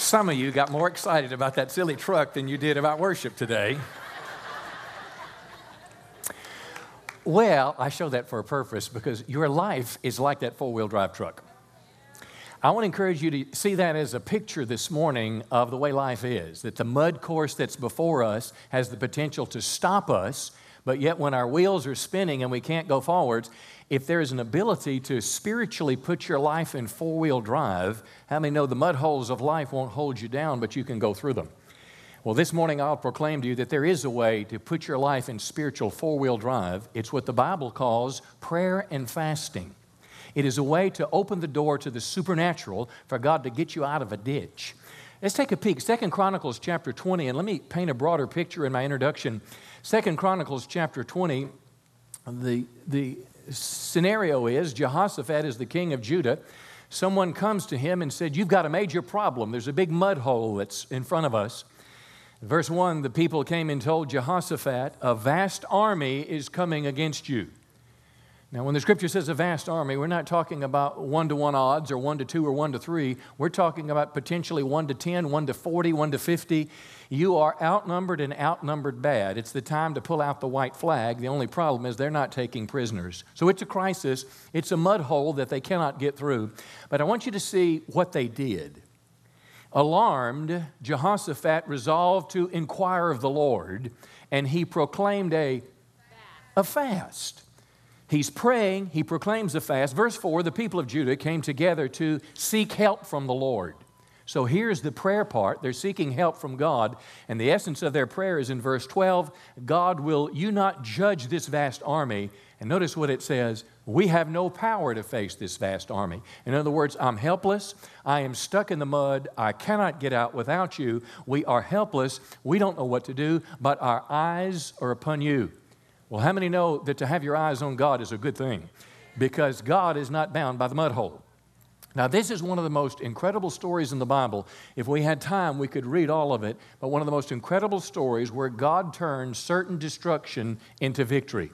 Some of you got more excited about that silly truck than you did about worship today. well, I show that for a purpose because your life is like that four wheel drive truck. I want to encourage you to see that as a picture this morning of the way life is, that the mud course that's before us has the potential to stop us, but yet when our wheels are spinning and we can't go forwards, if there is an ability to spiritually put your life in four wheel drive, how many know the mud holes of life won't hold you down, but you can go through them? Well, this morning I'll proclaim to you that there is a way to put your life in spiritual four wheel drive. It's what the Bible calls prayer and fasting. It is a way to open the door to the supernatural for God to get you out of a ditch. Let's take a peek. Second Chronicles chapter 20, and let me paint a broader picture in my introduction. Second Chronicles chapter 20, the, the scenario is Jehoshaphat is the king of Judah. Someone comes to him and said, You've got a major problem. There's a big mud hole that's in front of us. Verse 1 the people came and told Jehoshaphat, A vast army is coming against you. Now, when the scripture says a vast army, we're not talking about one to one odds or one to two or one to three. We're talking about potentially one to 10, one to 40, one to 50. You are outnumbered and outnumbered bad. It's the time to pull out the white flag. The only problem is they're not taking prisoners. So it's a crisis. It's a mud hole that they cannot get through. But I want you to see what they did. Alarmed, Jehoshaphat resolved to inquire of the Lord, and he proclaimed a, a fast. He's praying, he proclaims a fast. Verse 4 the people of Judah came together to seek help from the Lord. So here's the prayer part. They're seeking help from God. And the essence of their prayer is in verse 12 God, will you not judge this vast army? And notice what it says we have no power to face this vast army. In other words, I'm helpless. I am stuck in the mud. I cannot get out without you. We are helpless. We don't know what to do, but our eyes are upon you. Well, how many know that to have your eyes on God is a good thing? Because God is not bound by the mud hole. Now, this is one of the most incredible stories in the Bible. If we had time, we could read all of it, but one of the most incredible stories where God turned certain destruction into victory.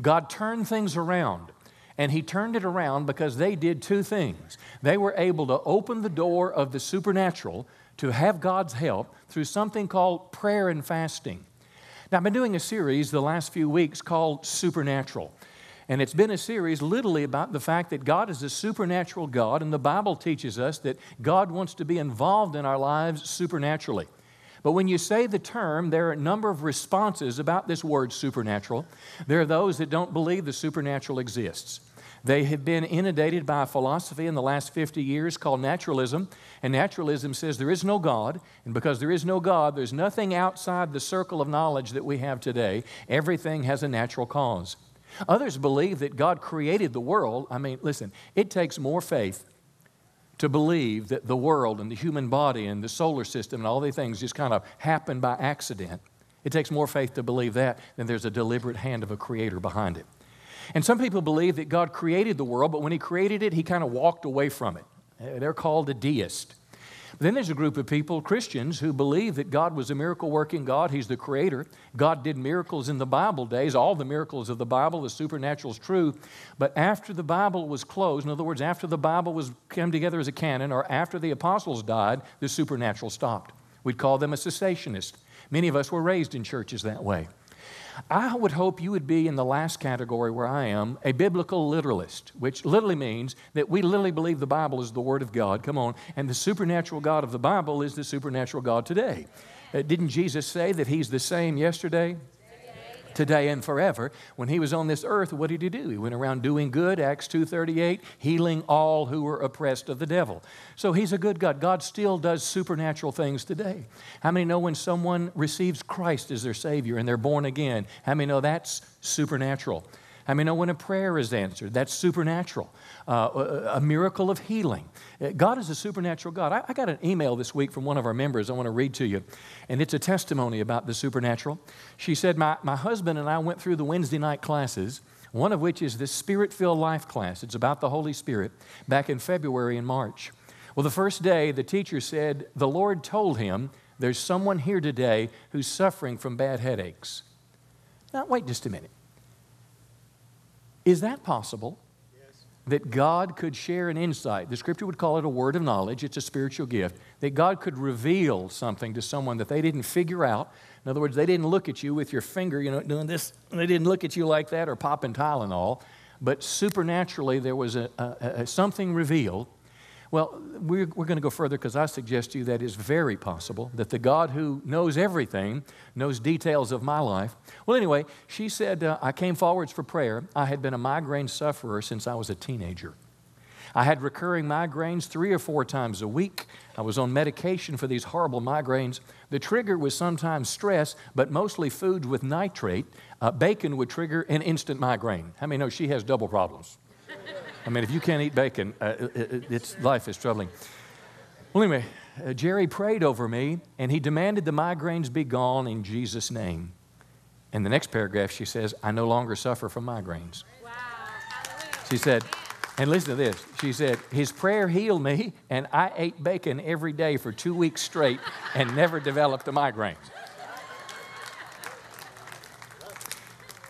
God turned things around, and He turned it around because they did two things. They were able to open the door of the supernatural to have God's help through something called prayer and fasting. Now, I've been doing a series the last few weeks called Supernatural. And it's been a series literally about the fact that God is a supernatural God, and the Bible teaches us that God wants to be involved in our lives supernaturally. But when you say the term, there are a number of responses about this word supernatural. There are those that don't believe the supernatural exists. They have been inundated by a philosophy in the last 50 years called naturalism. And naturalism says there is no God. And because there is no God, there's nothing outside the circle of knowledge that we have today. Everything has a natural cause. Others believe that God created the world. I mean, listen, it takes more faith to believe that the world and the human body and the solar system and all these things just kind of happen by accident. It takes more faith to believe that than there's a deliberate hand of a creator behind it. And some people believe that God created the world, but when He created it, He kind of walked away from it. They're called a deist. Then there's a group of people, Christians, who believe that God was a miracle working God. He's the creator. God did miracles in the Bible days. All the miracles of the Bible, the supernatural is true. But after the Bible was closed, in other words, after the Bible was came together as a canon, or after the apostles died, the supernatural stopped. We'd call them a cessationist. Many of us were raised in churches that way. I would hope you would be in the last category where I am, a biblical literalist, which literally means that we literally believe the Bible is the Word of God. Come on. And the supernatural God of the Bible is the supernatural God today. Uh, didn't Jesus say that He's the same yesterday, today and forever. When he was on this earth, what did he do? He went around doing good, Acts 2:38, healing all who were oppressed of the devil. So he's a good God. God still does supernatural things today. How many know when someone receives Christ as their savior and they're born again? How many know that's supernatural? Many know when a prayer is answered? That's supernatural uh, a miracle of healing. Uh, God is a supernatural God. I, I, got an email this week from one of our members I want to read to you, and it's a testimony about the supernatural. She said, My, my husband and I went through the Wednesday night classes, one of which is this Spirit filled life class. It's about the Holy Spirit back in February and March. Well, the first day, the teacher said, The Lord told him, There's someone here today who's suffering from bad headaches. Now, wait just a minute. Is that possible? that God could share an insight. The scripture would call it a word of knowledge, it's a spiritual gift. That God could reveal something to someone that they didn't figure out. In other words, they didn't look at you with your finger, you know, doing this, they didn't look at you like that or popping Tylenol. But supernaturally, there was a, a, a something revealed well, we're, we're going to go further because I suggest to you that is very possible that the God who knows everything knows details of my life. Well, anyway, she said, uh, I came forwards for prayer. I had been a migraine sufferer since I was a teenager. I had recurring migraines three or four times a week. I was on medication for these horrible migraines. The trigger was sometimes stress, but mostly foods with nitrate. Uh, bacon would trigger an instant migraine. How many know she has double problems? I mean, if you can't eat bacon, uh, it, it's, life is troubling. Well, anyway, uh, Jerry prayed over me and he demanded the migraines be gone in Jesus' name. In the next paragraph, she says, I no longer suffer from migraines. Wow. She said, and listen to this. She said, His prayer healed me, and I ate bacon every day for two weeks straight and never developed a migraine.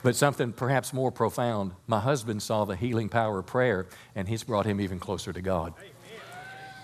But something perhaps more profound my husband saw the healing power of prayer, and he's brought him even closer to God.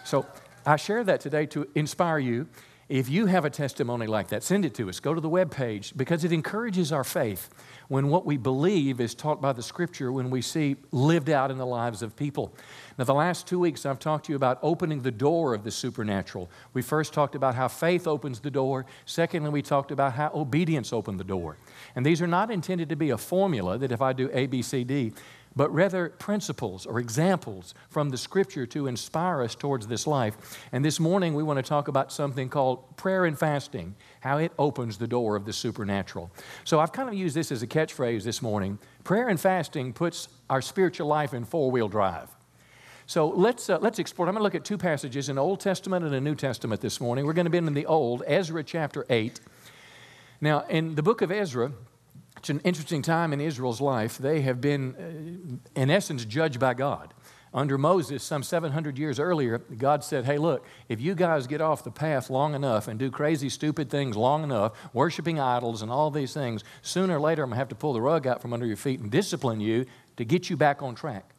So I share that today to inspire you. If you have a testimony like that, send it to us. Go to the web page because it encourages our faith when what we believe is taught by the scripture, when we see lived out in the lives of people. Now, the last two weeks, I've talked to you about opening the door of the supernatural. We first talked about how faith opens the door. Secondly, we talked about how obedience opened the door. And these are not intended to be a formula that if I do A, B, C, D, but rather principles or examples from the scripture to inspire us towards this life. And this morning we want to talk about something called prayer and fasting, how it opens the door of the supernatural. So I've kind of used this as a catchphrase this morning. Prayer and fasting puts our spiritual life in four wheel drive. So let's, uh, let's explore. I'm going to look at two passages, an Old Testament and a New Testament this morning. We're going to be in the Old, Ezra chapter 8. Now, in the book of Ezra, it's an interesting time in Israel's life. They have been, uh, in essence, judged by God. Under Moses, some 700 years earlier, God said, Hey, look, if you guys get off the path long enough and do crazy, stupid things long enough, worshiping idols and all these things, sooner or later I'm going to have to pull the rug out from under your feet and discipline you to get you back on track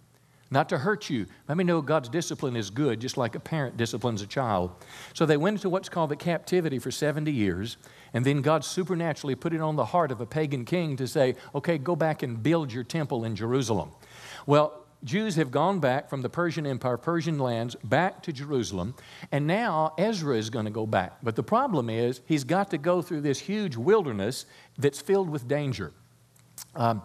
not to hurt you. Let me know God's discipline is good, just like a parent disciplines a child. So they went into what's called the captivity for 70 years, and then God supernaturally put it on the heart of a pagan king to say, okay, go back and build your temple in Jerusalem. Well, Jews have gone back from the Persian Empire, Persian lands, back to Jerusalem, and now Ezra is going to go back. But the problem is, he's got to go through this huge wilderness that's filled with danger. Um,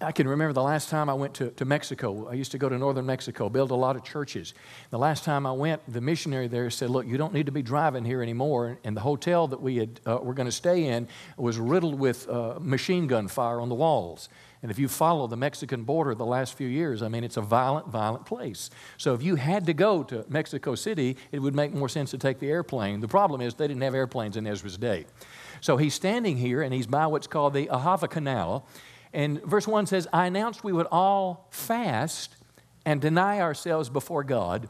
I can remember the last time I went to, to Mexico. I used to go to northern Mexico, build a lot of churches. The last time I went, the missionary there said, Look, you don't need to be driving here anymore. And the hotel that we had, uh, were going to stay in was riddled with uh, machine gun fire on the walls. And if you follow the Mexican border the last few years, I mean, it's a violent, violent place. So if you had to go to Mexico City, it would make more sense to take the airplane. The problem is they didn't have airplanes in Ezra's day. So he's standing here and he's by what's called the Ahava Canal. And verse 1 says, I announced we would all fast and deny ourselves before God.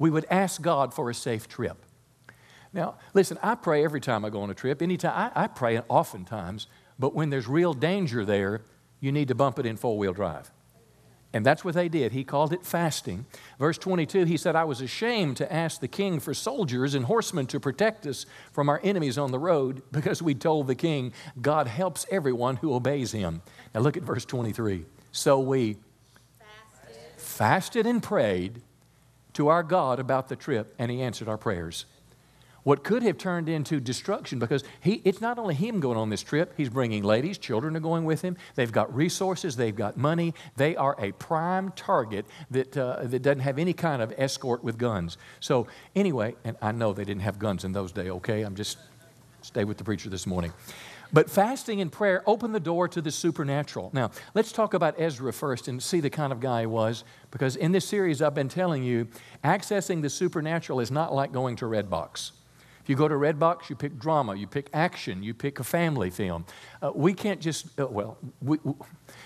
We would ask God for a safe trip. Now, listen, I pray every time I go on a trip. Anytime, I, I pray oftentimes, but when there's real danger there, you need to bump it in four wheel drive. And that's what they did. He called it fasting. Verse 22, he said, I was ashamed to ask the king for soldiers and horsemen to protect us from our enemies on the road because we told the king, God helps everyone who obeys him. Now look at verse 23. So we fasted, fasted and prayed to our God about the trip, and he answered our prayers what could have turned into destruction because he, it's not only him going on this trip, he's bringing ladies, children are going with him. They've got resources, they've got money. They are a prime target that, uh, that doesn't have any kind of escort with guns. So, anyway, and I know they didn't have guns in those days, okay? I'm just stay with the preacher this morning. But fasting and prayer open the door to the supernatural. Now, let's talk about Ezra first and see the kind of guy he was, because in this series I've been telling you, accessing the supernatural is not like going to Redbox. If you go to Redbox, you pick drama, you pick action, you pick a family film. Uh, we can't just, uh, well, we, we,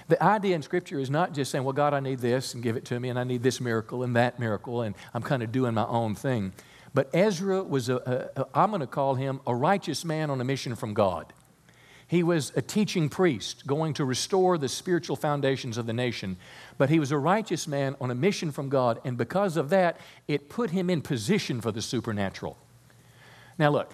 the idea in Scripture is not just saying, well, God, I need this and give it to me, and I need this miracle and that miracle, and I'm kind of doing my own thing. But Ezra was, a, a, a I'm going to call him a righteous man on a mission from God. He was a teaching priest going to restore the spiritual foundations of the nation. But he was a righteous man on a mission from God, and because of that, it put him in position for the supernatural. Now, look,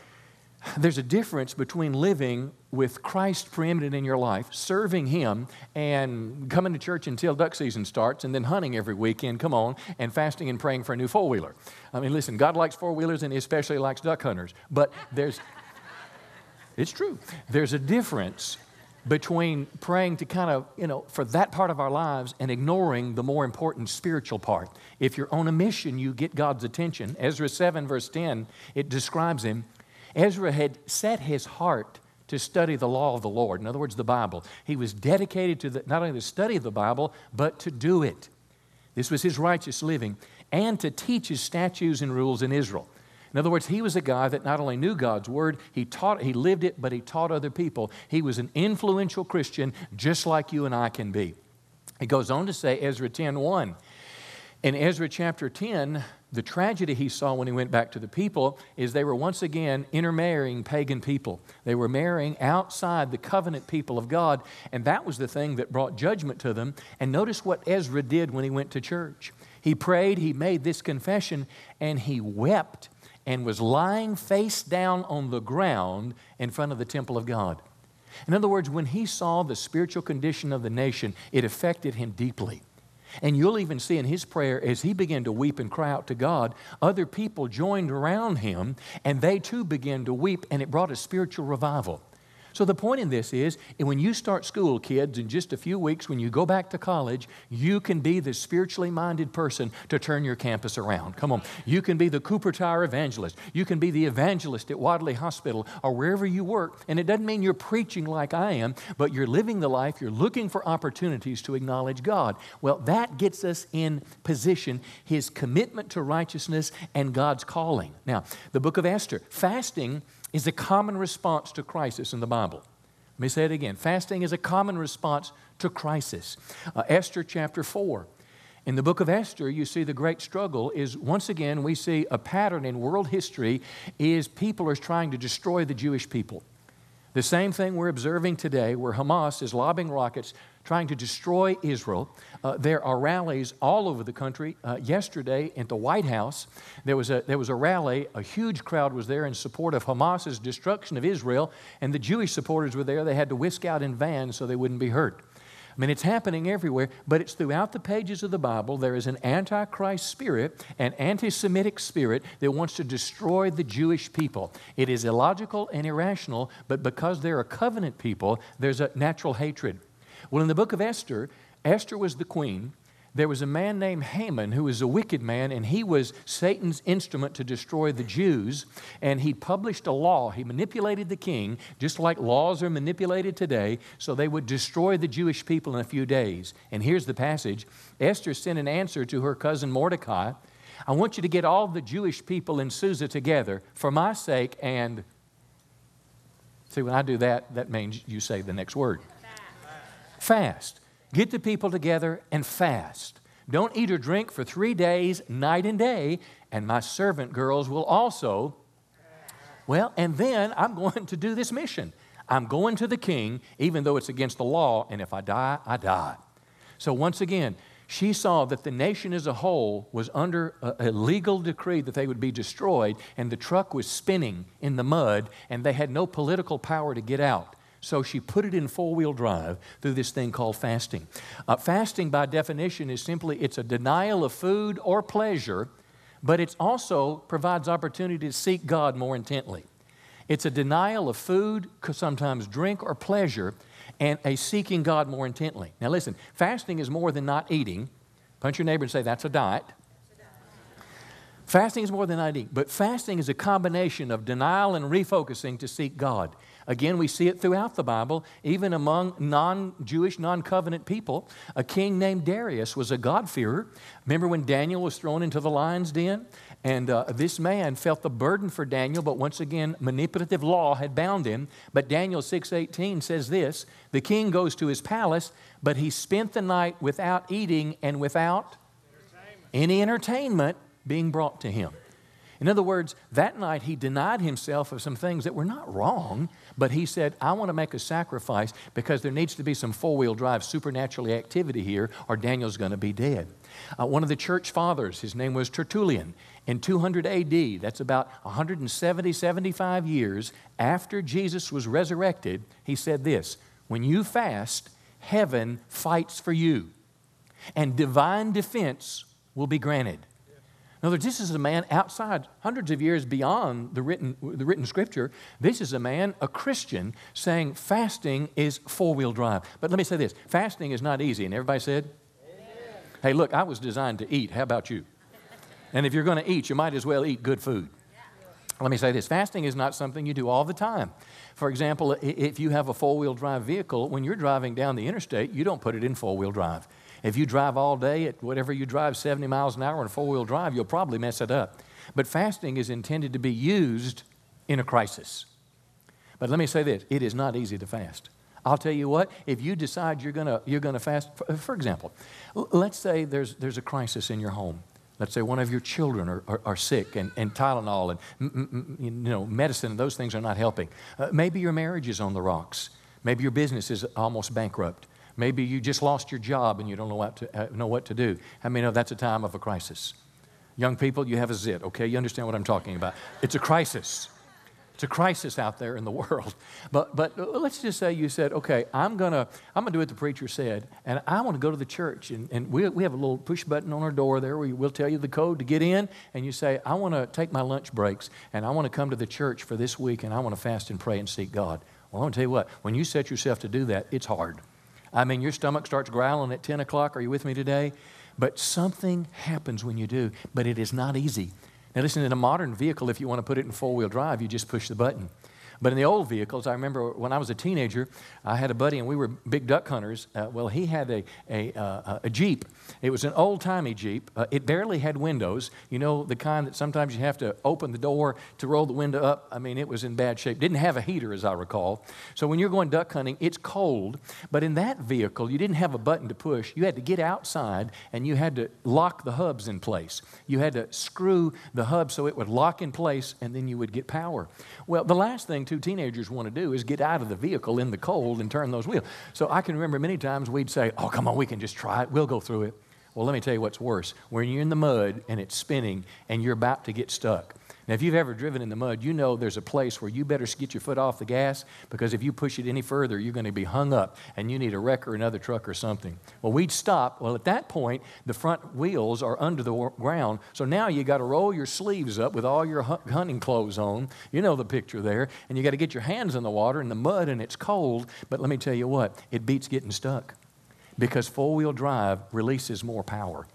there's a difference between living with Christ preeminent in your life, serving Him, and coming to church until duck season starts, and then hunting every weekend, come on, and fasting and praying for a new four wheeler. I mean, listen, God likes four wheelers and He especially likes duck hunters. But there's, it's true, there's a difference between praying to kind of, you know, for that part of our lives and ignoring the more important spiritual part. If you're on a mission, you get God's attention. Ezra 7, verse 10, it describes him Ezra had set his heart to study the law of the Lord, in other words, the Bible. He was dedicated to the, not only the study of the Bible, but to do it. This was his righteous living, and to teach his statutes and rules in Israel. In other words, he was a guy that not only knew God's word, he taught, he lived it, but he taught other people. He was an influential Christian, just like you and I can be. He goes on to say, Ezra 10 1. In Ezra chapter 10, the tragedy he saw when he went back to the people is they were once again intermarrying pagan people. They were marrying outside the covenant people of God, and that was the thing that brought judgment to them. And notice what Ezra did when he went to church. He prayed, he made this confession, and he wept and was lying face down on the ground in front of the temple of God. In other words, when he saw the spiritual condition of the nation, it affected him deeply. And you'll even see in his prayer, as he began to weep and cry out to God, other people joined around him and they too began to weep, and it brought a spiritual revival. So, the point in this is when you start school, kids, in just a few weeks, when you go back to college, you can be the spiritually minded person to turn your campus around. Come on. You can be the Cooper Tire evangelist. You can be the evangelist at Wadley Hospital or wherever you work. And it doesn't mean you're preaching like I am, but you're living the life, you're looking for opportunities to acknowledge God. Well, that gets us in position, his commitment to righteousness and God's calling. Now, the book of Esther, fasting is a common response to crisis in the Bible. Let me say it again. Fasting is a common response to crisis. Uh, Esther chapter 4. In the book of Esther, you see the great struggle is once again we see a pattern in world history is people are trying to destroy the Jewish people. The same thing we're observing today, where Hamas is lobbing rockets trying to destroy Israel. Uh, there are rallies all over the country. Uh, yesterday at the White House, there was, a, there was a rally. A huge crowd was there in support of Hamas's destruction of Israel, and the Jewish supporters were there. They had to whisk out in vans so they wouldn't be hurt. I mean, it's happening everywhere, but it's throughout the pages of the Bible. There is an antichrist spirit, an anti Semitic spirit that wants to destroy the Jewish people. It is illogical and irrational, but because they're a covenant people, there's a natural hatred. Well, in the book of Esther, Esther was the queen there was a man named Haman who was a wicked man, and he was Satan's instrument to destroy the Jews. And he published a law. He manipulated the king, just like laws are manipulated today, so they would destroy the Jewish people in a few days. And here's the passage Esther sent an answer to her cousin Mordecai I want you to get all the Jewish people in Susa together for my sake and. See, when I do that, that means you say the next word. Fast. Get the people together and fast. Don't eat or drink for three days, night and day, and my servant girls will also. Well, and then I'm going to do this mission. I'm going to the king, even though it's against the law, and if I die, I die. So once again, she saw that the nation as a whole was under a, legal decree that they would be destroyed, and the truck was spinning in the mud, and they had no political power to get out. So she put it in four-wheel drive through this thing called fasting. Uh, fasting, by definition, is simply it's a denial of food or pleasure, but it also provides opportunity to seek God more intently. It's a denial of food, sometimes drink or pleasure, and a seeking God more intently. Now, listen, fasting is more than not eating. Punch your neighbor and say, That's a diet. Fasting is more than eating, but fasting is a combination of denial and refocusing to seek God. Again, we see it throughout the Bible, even among non Jewish, non covenant people. A king named Darius was a God-fearer. Remember when Daniel was thrown into the lion's den? And uh, this man felt the burden for Daniel, but once again, manipulative law had bound him. But Daniel 6:18 says this: the king goes to his palace, but he spent the night without eating and without entertainment. any entertainment being brought to him. In other words, that night he denied himself of some things that were not wrong, but he said, I want to make a sacrifice because there needs to be some four wheel drive supernatural activity here, or Daniel's going to be dead. Uh, one of the church fathers, his name was Tertullian, in 200 AD, that's about 170, 75 years after Jesus was resurrected, he said this When you fast, heaven fights for you, and divine defense will be granted. In other words, this is a man outside, hundreds of years beyond the written, the written scripture. This is a man, a Christian, saying fasting is four wheel drive. But let me say this fasting is not easy. And everybody said. Hey, look, I was designed to eat. How about you? And if you're going to eat, you might as well eat good food. Let me say this fasting is not something you do all the time. For example, if you have a four wheel drive vehicle, when you're driving down the interstate, you don't put it in four wheel drive. If you drive all day at whatever you drive, 70 miles an hour in four wheel drive, you'll probably mess it up. But fasting is intended to be used in a crisis. But let me say this it is not easy to fast. I'll tell you what, if you decide you're going you're gonna fast, for, for example, let's say there's, there's a crisis in your home. Let's say one of your children are, are, are sick and, and Tylenol and m- m- you know, medicine and those things are not helping. Uh, maybe your marriage is on the rocks. Maybe your business is almost bankrupt. Maybe you just lost your job and you don't know what to, uh, know what to do. How many know that's a time of a crisis? Young people, you have a zit, okay? You understand what I'm talking about. It's a crisis. It's a crisis out there in the world. But, but let's just say you said, okay, I'm going to I'm gonna do what the preacher said, and I want to go to the church. And, and we, we have a little push button on our door there where we'll tell you the code to get in. And you say, I want to take my lunch breaks, and I want to come to the church for this week, and I want to fast and pray and seek God. Well, I want to tell you what, when you set yourself to do that, it's hard. I mean, your stomach starts growling at 10 o'clock. Are you with me today? But something happens when you do, but it is not easy. Now, listen, in a modern vehicle, if you want to put it in four wheel drive, you just push the button. But in the old vehicles, I remember when I was a teenager, I had a buddy and we were big duck hunters. Uh, well, he had a, a, uh, a Jeep. It was an old timey Jeep. Uh, it barely had windows. You know, the kind that sometimes you have to open the door to roll the window up. I mean, it was in bad shape. Didn't have a heater, as I recall. So when you're going duck hunting, it's cold. But in that vehicle, you didn't have a button to push. You had to get outside and you had to lock the hubs in place. You had to screw the hub so it would lock in place and then you would get power. Well, the last thing two teenagers want to do is get out of the vehicle in the cold and turn those wheels. So I can remember many times we'd say, Oh, come on, we can just try it. We'll go through it. Well, let me tell you what's worse. When you're in the mud and it's spinning and you're about to get stuck, now, if you've ever driven in the mud, you know there's a place where you better get your foot off the gas because if you push it any further, you're going to be hung up and you need a wreck or another truck or something. Well, we'd stop. Well, at that point, the front wheels are under the ground. So now you got to roll your sleeves up with all your hunting clothes on. You know the picture there. And you got to get your hands in the water in the mud and it's cold. But let me tell you what, it beats getting stuck because four wheel drive releases more power.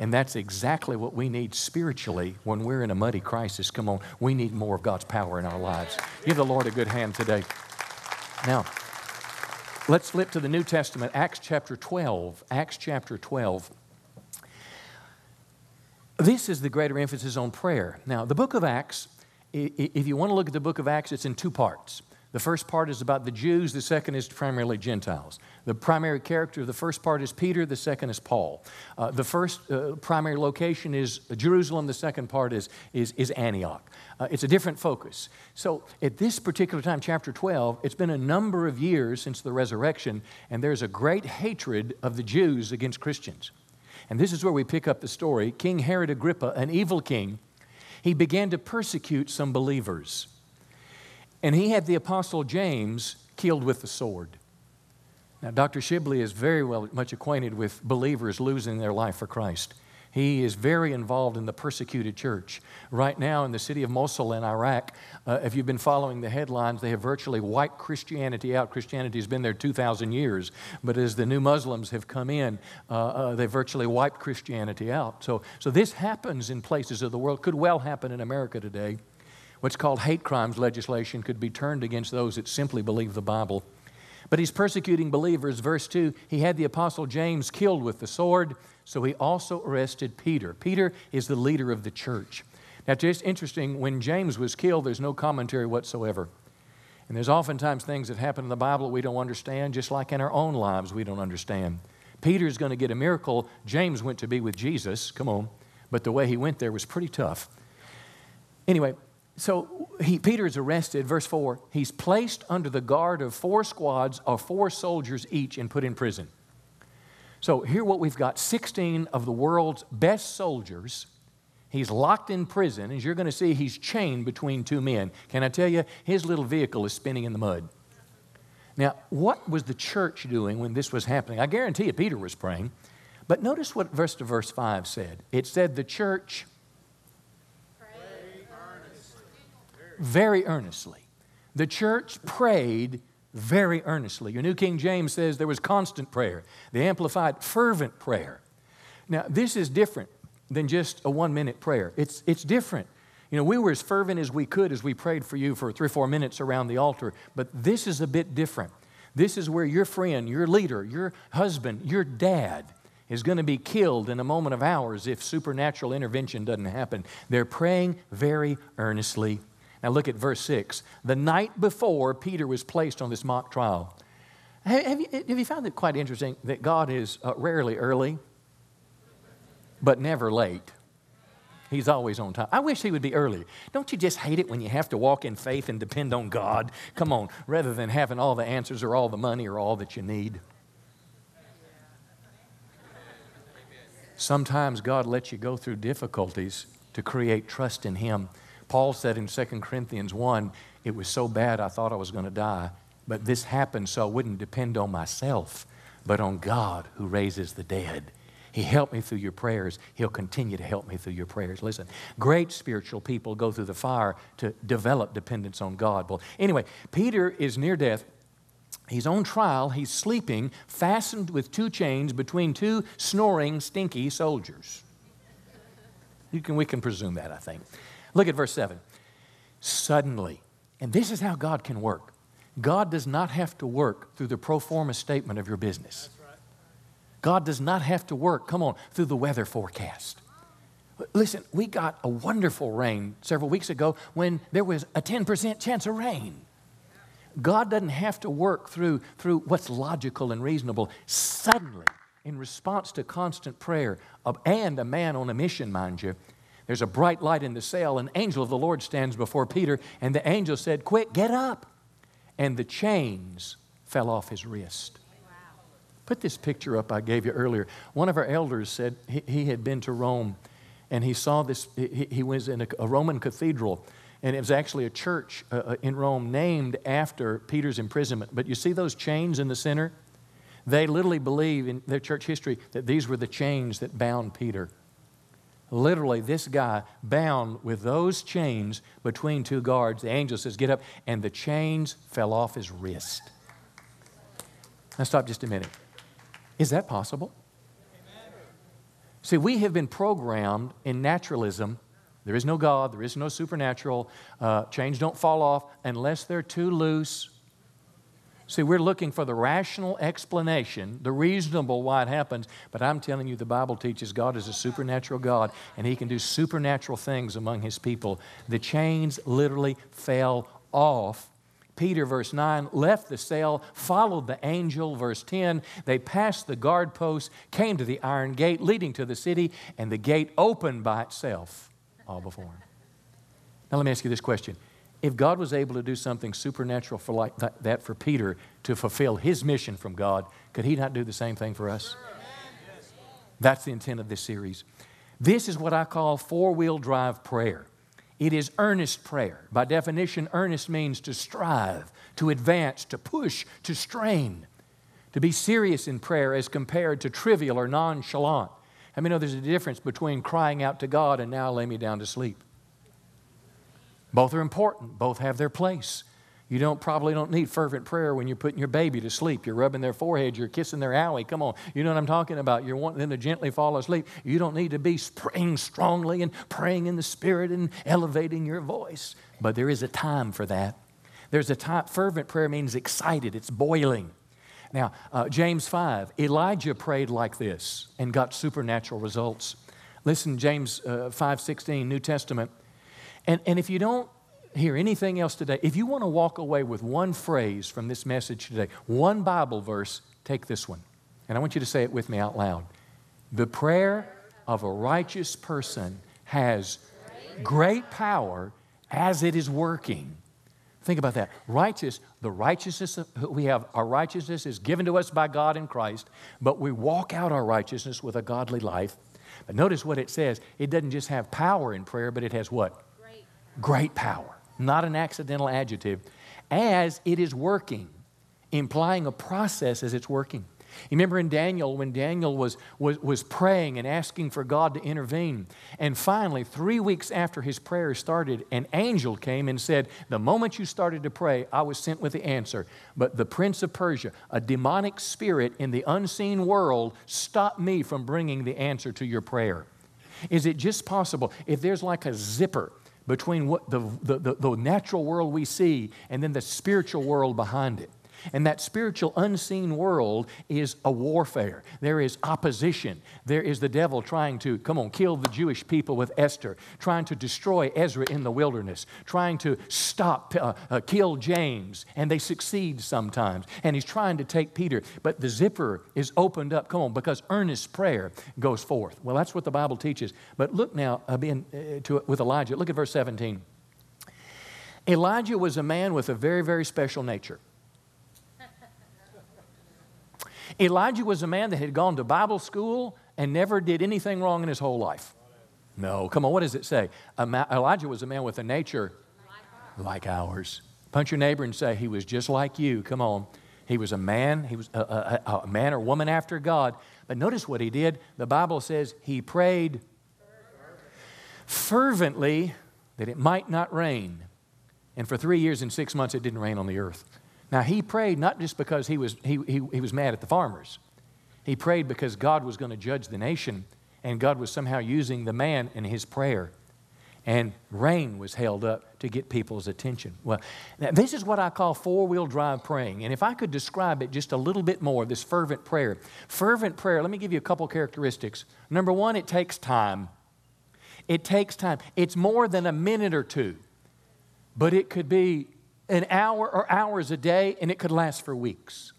And that's exactly what we need spiritually when we're in a muddy crisis. Come on, we need more of God's power in our lives. Give the Lord a good hand today. Now, let's flip to the New Testament, Acts chapter 12. Acts chapter 12. This is the greater emphasis on prayer. Now, the book of Acts, if you want to look at the book of Acts, it's in two parts. The first part is about the Jews, the second is primarily Gentiles. The primary character of the first part is Peter, the second is Paul. Uh, the first uh, primary location is Jerusalem, the second part is, is, is Antioch. Uh, it's a different focus. So at this particular time, chapter 12, it's been a number of years since the resurrection, and there's a great hatred of the Jews against Christians. And this is where we pick up the story. King Herod Agrippa, an evil king, he began to persecute some believers. And he had the Apostle James killed with the sword. Now, Dr. Shibley is very well much acquainted with believers losing their life for Christ. He is very involved in the persecuted church. Right now, in the city of Mosul in Iraq, uh, if you've been following the headlines, they have virtually wiped Christianity out. Christianity has been there 2,000 years, but as the new Muslims have come in, uh, uh, they virtually wiped Christianity out. So, so this happens in places of the world, could well happen in America today. What's called hate crimes legislation could be turned against those that simply believe the Bible. But he's persecuting believers. Verse 2 he had the apostle James killed with the sword, so he also arrested Peter. Peter is the leader of the church. Now, just interesting, when James was killed, there's no commentary whatsoever. And there's oftentimes things that happen in the Bible we don't understand, just like in our own lives we don't understand. Peter's going to get a miracle. James went to be with Jesus, come on, but the way he went there was pretty tough. Anyway, so he, Peter is arrested, verse 4. He's placed under the guard of four squads of four soldiers each and put in prison. So here what we've got 16 of the world's best soldiers. He's locked in prison. As you're going to see, he's chained between two men. Can I tell you, his little vehicle is spinning in the mud. Now, what was the church doing when this was happening? I guarantee you, Peter was praying. But notice what verse to verse 5 said. It said the church very earnestly. The church prayed very earnestly. Your New King James says there was constant prayer, the Amplified, fervent prayer. Now, this is different than just a one minute prayer, it's, it's different. You know, we were as fervent as we could as we prayed for you for three or four minutes around the altar, but this is a bit different. This is where your friend, your leader, your husband, your dad is going to be killed in a moment of hours if supernatural intervention doesn't happen. They're praying very earnestly now look at verse 6. The night before Peter was placed on this mock trial. Have you, have you found it quite interesting that God is uh, rarely early, but never late? He's always on time. I wish he would be early. Don't you just hate it when you have to walk in faith and depend on God? Come on, rather than having all the answers or all the money or all that you need. Sometimes God lets you go through difficulties to create trust in Him. Paul said in 2 Corinthians 1, it was so bad I thought I was going to die, but this happened so I wouldn't depend on myself, but on God who raises the dead. He helped me through your prayers. He'll continue to help me through your prayers. Listen, great spiritual people go through the fire to develop dependence on God. Well, anyway, Peter is near death. He's on trial. He's sleeping, fastened with two chains between two snoring, stinky soldiers. You can, we can presume that, I think. Look at verse 7. Suddenly, and this is how God can work. God does not have to work through the pro forma statement of your business. God does not have to work, come on, through the weather forecast. Listen, we got a wonderful rain several weeks ago when there was a 10% chance of rain. God doesn't have to work through, through what's logical and reasonable. Suddenly, in response to constant prayer of, and a man on a mission, mind you, there's a bright light in the cell. An angel of the Lord stands before Peter, and the angel said, Quick, get up. And the chains fell off his wrist. Put this picture up I gave you earlier. One of our elders said he, he had been to Rome and he saw this, he, he was in a, a, Roman cathedral, and it was actually a church uh, uh, in Rome named after Peter's imprisonment. But you see those chains in the center? They literally believe in their church history that these were the chains that bound Peter. Literally, this guy bound with those chains between two guards. The angel says, Get up. And the chains fell off his wrist. Now, stop just a minute. Is that possible? See, we have been programmed in naturalism. There is no God, there is no supernatural. Uh, chains don't fall off unless they're too loose See, we're looking for the rational explanation, the reasonable why it happens, but I'm telling you, the Bible teaches God is a supernatural God and He can do supernatural things among His people. The chains literally fell off. Peter, verse 9, left the cell, followed the angel, verse 10. They passed the guard post, came to the iron gate leading to the city, and the gate opened by itself all before him. Now, let me ask you this question if God was able to do something supernatural for like that, for Peter to fulfill his mission from God, could he not do the same thing for us? That's the intent of this series. This is what I call four wheel drive prayer. It is earnest prayer. By definition, earnest means to strive, to advance, to push, to strain, to be serious in prayer as compared to trivial or nonchalant. I mean, know there's a difference between crying out to God and now lay me down to sleep. Both are important, both have their place. You don't probably don't need fervent prayer when you're putting your baby to sleep. You're rubbing their forehead, you're kissing their owie. Come on, you know what I'm talking about. You're wanting them to gently fall asleep. You don't need to be praying strongly and praying in the spirit and elevating your voice. But there is a time for that. There's a time. Fervent prayer means excited. It's boiling. Now, uh, James 5, Elijah prayed like this and got supernatural results. Listen, James uh, 5 16, New Testament. And, and if you don't hear anything else today, if you want to walk away with one phrase from this message today, one Bible verse, take this one. And I want you to say it with me out loud. The prayer of a righteous person has great power as it is working. Think about that. Righteous, the righteousness we have, our righteousness is given to us by God in Christ, but we walk out our righteousness with a godly life. But notice what it says. It doesn't just have power in prayer, but it has what? Great, power. Not an accidental adjective. As it is working, implying a process as it's working. You remember in Daniel when Daniel was, was, was praying and asking for God to intervene. And finally, three weeks after his prayer started, an angel came and said, The moment you started to pray, I was sent with the answer. But the prince of Persia, a demonic spirit in the unseen world, stopped me from bringing the answer to your prayer. Is it just possible if there's like a zipper between what the, the, the, the natural world we see and then the spiritual world behind it? And that spiritual unseen world is a warfare. There is opposition. There is the devil trying to, come on, kill the Jewish people with Esther, trying to destroy Ezra in the wilderness, trying to stop, uh, uh, kill James. And they succeed sometimes. And he's trying to take Peter. But the zipper is opened up, come on, because earnest prayer goes forth. Well, that's what the Bible teaches. But look now uh, being, uh, to, with Elijah. Look at verse 17. Elijah was a man with a very, very special nature. Elijah was a man that had gone to Bible school and never did anything wrong in his whole life. No, come on, what does it say? Elijah was a man with a nature like ours. Punch your neighbor and say, He was just like you. Come on. He was a man, he was a, a, a man or woman after God. But notice what he did. The Bible says he prayed fervently that it might not rain. And for three years and six months, it didn't rain on the earth. Now, he prayed not just because he was, he, he, he was mad at the farmers, he prayed because God was going to judge the nation, and God was somehow using the man in his prayer. And rain was held up to get people's attention. Well, this is what I call four wheel drive praying. And if I could describe it just a little bit more, this fervent prayer. Fervent prayer, let me give you a couple characteristics. Number one, it takes time. It takes time. It's more than a minute or two, but it could be an hour or hours a day, and it could last for weeks.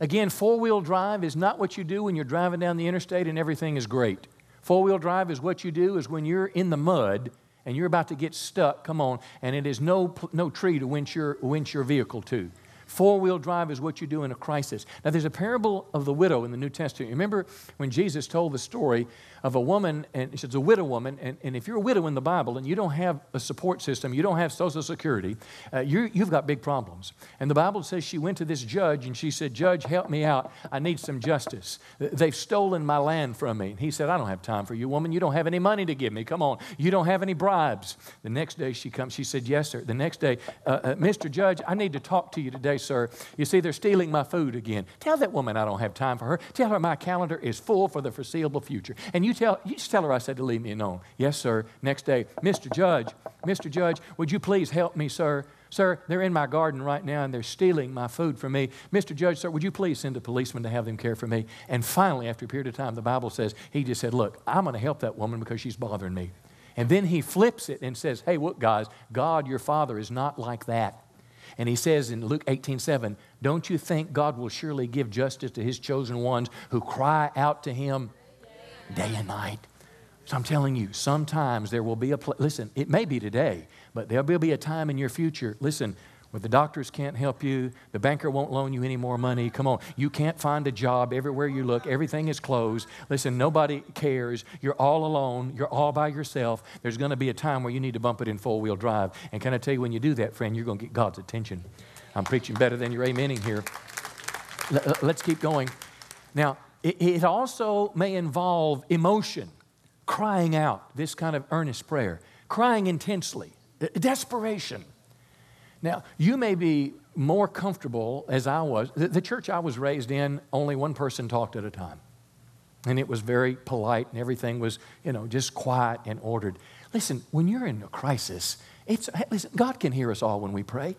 Again, four wheel drive is not what you do when you're driving down the interstate and everything is great. Four wheel drive is what you do is when you're in the mud and you're about to get stuck, come on, and it is no, no tree to winch your, winch your vehicle to. Four wheel drive is what you do in a crisis. Now, there's a parable of the widow in the New Testament. Remember when Jesus told the story of a woman, and it's a widow woman, and, and if you're a widow in the Bible and you don't have a support system, you don't have Social Security, uh, you have got big problems. And the Bible says she went to this judge and she said, Judge, help me out. I need some justice. They've stolen my land from me. And he said, I don't have time for you, woman. You don't have any money to give me. Come on. You don't have any bribes. The next day she comes, she said, Yes, sir. The next day, uh, uh, Mr. Judge, I need to talk to you today, sir. You see, they're stealing my food again. Tell that woman I don't have time for her. Tell her my calendar is full for the foreseeable future. And you tell, you just tell her I said to leave me alone. Yes, sir. Next day, Mr. Judge, Mr. Judge, would you please help me, sir? Sir, they're in my garden right now and they're stealing my food from me. Mr. Judge, sir, would you please send a policeman to have them care for me? And finally, after a period of time, the Bible says, he just said, Look, I'm going to help that woman because she's bothering me. And then he flips it and says, Hey, look, guys, God, your Father, is not like that. And he says in Luke 18 7, Don't you think God will surely give justice to his chosen ones who cry out to him day and night. So I'm telling you, sometimes there will be a, pl- listen, it may be today, but there will be a time in your future, listen, where the doctors can't help you, the banker won't loan you any more money. Come on, you can't find a job everywhere you look, everything is closed. Listen, nobody cares. You're all alone, you're all by yourself. There's going to be a time where you need to bump it in four wheel drive. And can I tell you, when you do that, friend, you're going to get God's attention. I'm preaching better than you're amening here. Let's keep going. Now, it also may involve emotion, crying out, this kind of earnest prayer, crying intensely, uh, desperation. Now, you may be more comfortable as I was. The, church I was raised in, only one person talked at a time. And it was very polite and everything was, you know, just quiet and ordered. Listen, when you're in a crisis, it's, listen, God can hear us all when we pray.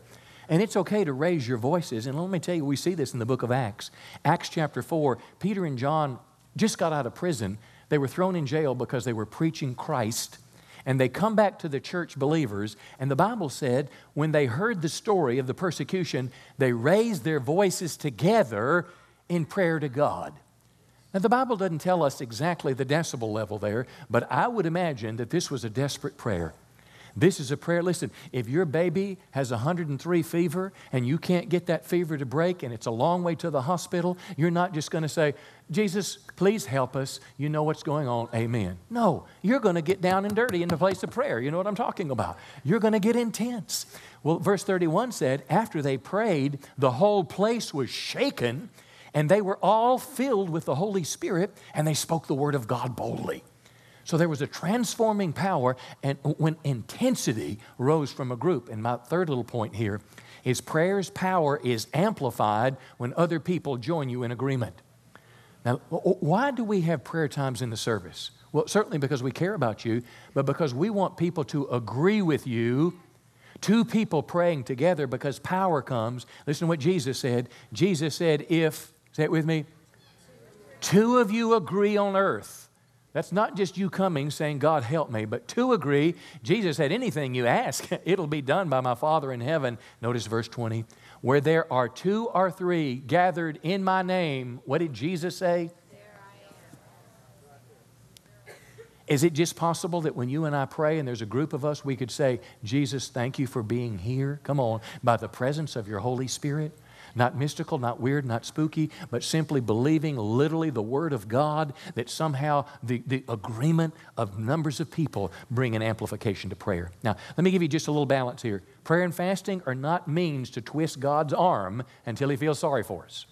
And it's okay to raise your voices. And let me tell you, we see this in the book of Acts. Acts chapter 4, Peter and John just got out of prison. They were thrown in jail because they were preaching Christ. And they come back to the church believers. And the Bible said, when they heard the story of the persecution, they raised their voices together in prayer to God. Now, the Bible doesn't tell us exactly the decibel level there, but I would imagine that this was a desperate prayer. This is a prayer. Listen, if your baby has 103 fever and you can't get that fever to break and it's a long way to the hospital, you're not just going to say, Jesus, please help us. You know what's going on. Amen. No, you're going to get down and dirty in the place of prayer. You know what I'm talking about. You're going to get intense. Well, verse 31 said, after they prayed, the whole place was shaken and they were all filled with the Holy Spirit and they spoke the word of God boldly. So there was a transforming power, and when intensity rose from a group. And my third little point here is prayer's power is amplified when other people join you in agreement. Now, why do we have prayer times in the service? Well, certainly because we care about you, but because we want people to agree with you. Two people praying together because power comes. Listen to what Jesus said. Jesus said, If, say it with me, two of you agree on earth that's not just you coming saying, God help me, but to agree, Jesus said, anything you ask, it'll be done by my Father in heaven. Notice verse 20. Where there are two or three gathered in my name, what did Jesus say? Is it just possible that when you and I pray and there's a group of us, we could say, Jesus, thank you for being here? Come on, by the presence of your Holy Spirit? Not mystical, not weird, not spooky, but simply believing literally the Word of God that somehow the, the agreement of numbers of people bring an amplification to prayer. Now, let me give you just a little balance here. Prayer and fasting are not means to twist God's arm until He feels sorry for us.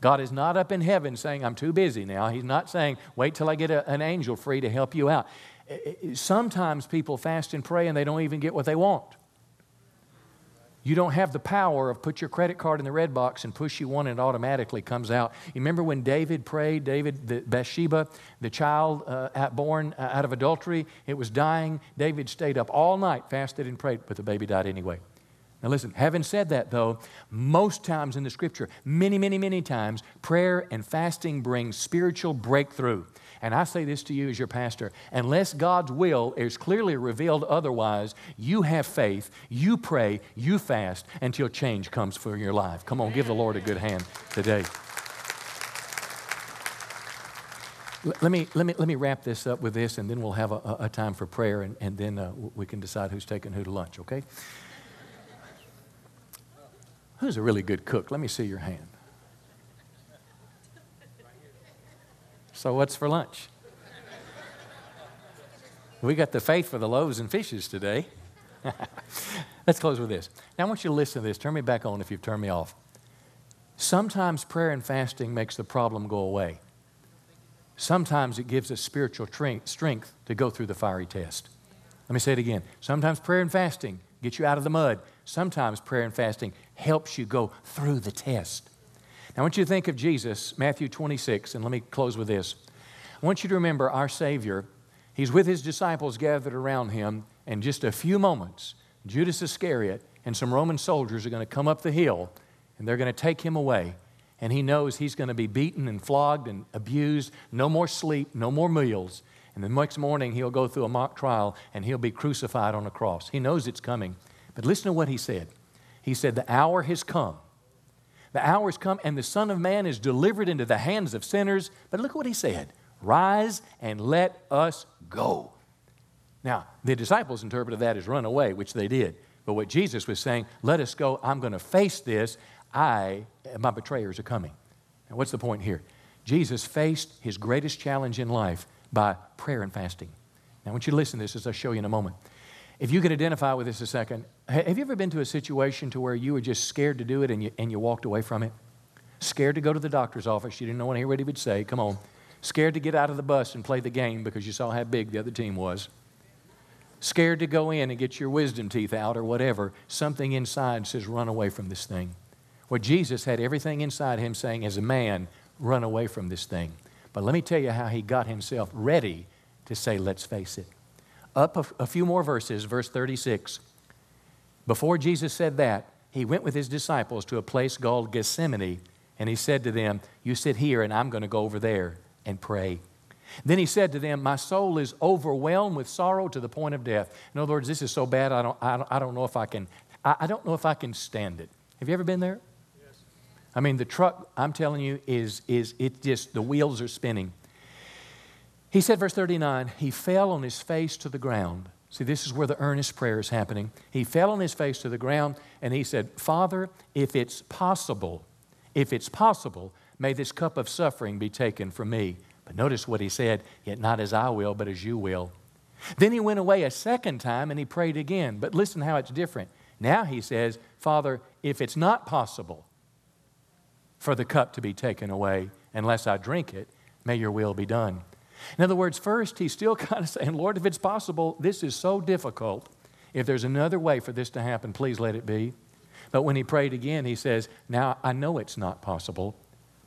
God is not up in heaven saying, I'm too busy now. He's not saying, wait till I get a, an angel free to help you out. Eh, eh, sometimes people fast and pray and they don't even get what they want. You don't have the power of put your credit card in the red box and push you one and it automatically comes out. You remember when David prayed, David, the Bathsheba, the child uh, born uh, out of adultery, it was dying. David stayed up all night, fasted and prayed, but the baby died anyway. Now, listen, having said that, though, most times in the scripture, many, many, many times, prayer and fasting bring spiritual breakthrough. And I say this to you as your pastor unless God's will is clearly revealed otherwise, you have faith, you pray, you fast until change comes for your life. Come on, give the Lord a good hand today. Let me, let, me, let me wrap this up with this, and then we'll have a, a time for prayer, and, and then uh, we can decide who's taking who to lunch, okay? Who's a really good cook? Let me see your hand. So, what's for lunch? we got the faith for the loaves and fishes today. Let's close with this. Now, I want you to listen to this. Turn me back on if you've turned me off. Sometimes prayer and fasting makes the problem go away. Sometimes it gives us spiritual strength to go through the fiery test. Let me say it again. Sometimes prayer and fasting get you out of the mud. Sometimes prayer and fasting helps you go through the test. Now, I want you to think of Jesus, Matthew 26, and let me close with this. I want you to remember our Savior. He's with his disciples gathered around him, and just a few moments, Judas Iscariot and some Roman soldiers are going to come up the hill, and they're going to take him away. And he knows he's going to be beaten and flogged and abused, no more sleep, no more meals. And the next morning, he'll go through a mock trial and he'll be crucified on a cross. He knows it's coming. But listen to what he said. He said, The hour has come the hour has come, and the Son of Man is delivered into the hands of sinners. But look what he said Rise and let us go. Now, the disciples interpreted that as run away, which they did. But what Jesus was saying, let us go. I'm going to face this. I, my betrayers are coming. Now, what's the point here? Jesus faced his greatest challenge in life by prayer and fasting. Now, I want you to listen to this as I show you in a moment. If you could identify with this a second, have you ever been to a situation to where you were just scared to do it and you, and you walked away from it? Scared to go to the doctor's office, you didn't know what he would say, come on. Scared to get out of the bus and play the game because you saw how big the other team was. Scared to go in and get your wisdom teeth out or whatever. Something inside says, run away from this thing. Well, Jesus had everything inside him saying, as a man, run away from this thing. But let me tell you how he got himself ready to say, let's face it. Up a, a few more verses, verse 36. Before Jesus said that, he went with his disciples to a place called Gethsemane, and he said to them, You sit here, and I'm going to go over there and pray. Then he said to them, My soul is overwhelmed with sorrow to the point of death. In other words, this is so bad, I don't, I don't, I don't know if I can, I, I don't know if I can stand it. Have you ever been there? Yes. I mean, the truck, I'm telling you, is, is it just, the wheels are spinning. He said, verse 39, he fell on his face to the ground, See, this is where the earnest prayer is happening. He fell on his face to the ground and he said, Father, if it's possible, if it's possible, may this cup of suffering be taken from me. But notice what he said, yet not as I will, but as you will. Then he went away a second time and he prayed again. But listen how it's different. Now he says, Father, if it's not possible for the cup to be taken away unless I drink it, may your will be done. In other words, first, he's still kind of saying, Lord, if it's possible, this is so difficult. If there's another way for this to happen, please let it be. But when he prayed again, he says, Now I know it's not possible,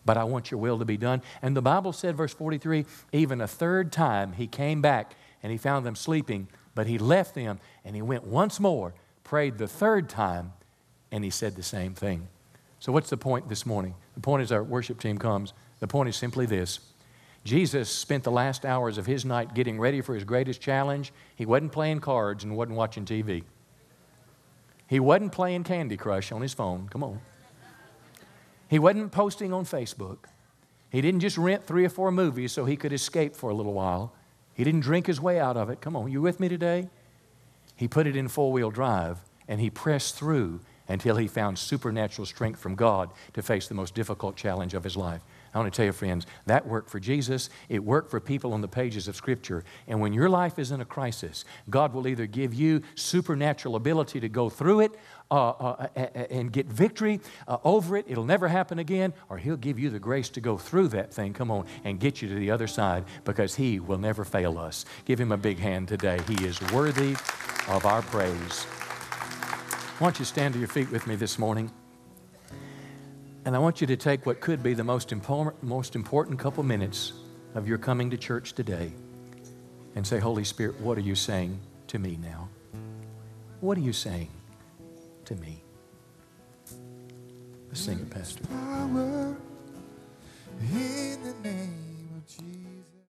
but I want your will to be done. And the Bible said, verse 43, even a third time he came back and he found them sleeping, but he left them and he went once more, prayed the third time, and he said the same thing. So, what's the point this morning? The point is our worship team comes. The point is simply this Jesus spent the last hours of his night getting ready for his greatest challenge. He wasn't playing cards and wasn't watching TV. He wasn't playing Candy Crush on his phone. Come on. He wasn't posting on Facebook. He didn't just rent three or four movies so he could escape for a little while. He didn't drink his way out of it. Come on, you with me today? He put it in four wheel drive and he pressed through until he found supernatural strength from God to face the most difficult challenge of his life. I want to tell you, friends, that worked for Jesus. It worked for people on the pages of Scripture. And when your life is in a crisis, God will either give you supernatural ability to go through it uh, uh, and get victory uh, over it. It'll never happen again. Or He'll give you the grace to go through that thing, come on, and get you to the other side because He will never fail us. Give Him a big hand today. He is worthy of our praise. Why don't you stand to your feet with me this morning? And I want you to take what could be the most important, most important couple minutes of your coming to church today and say, Holy Spirit, what are you saying to me now? What are you saying to me? Let's sing it, Pastor.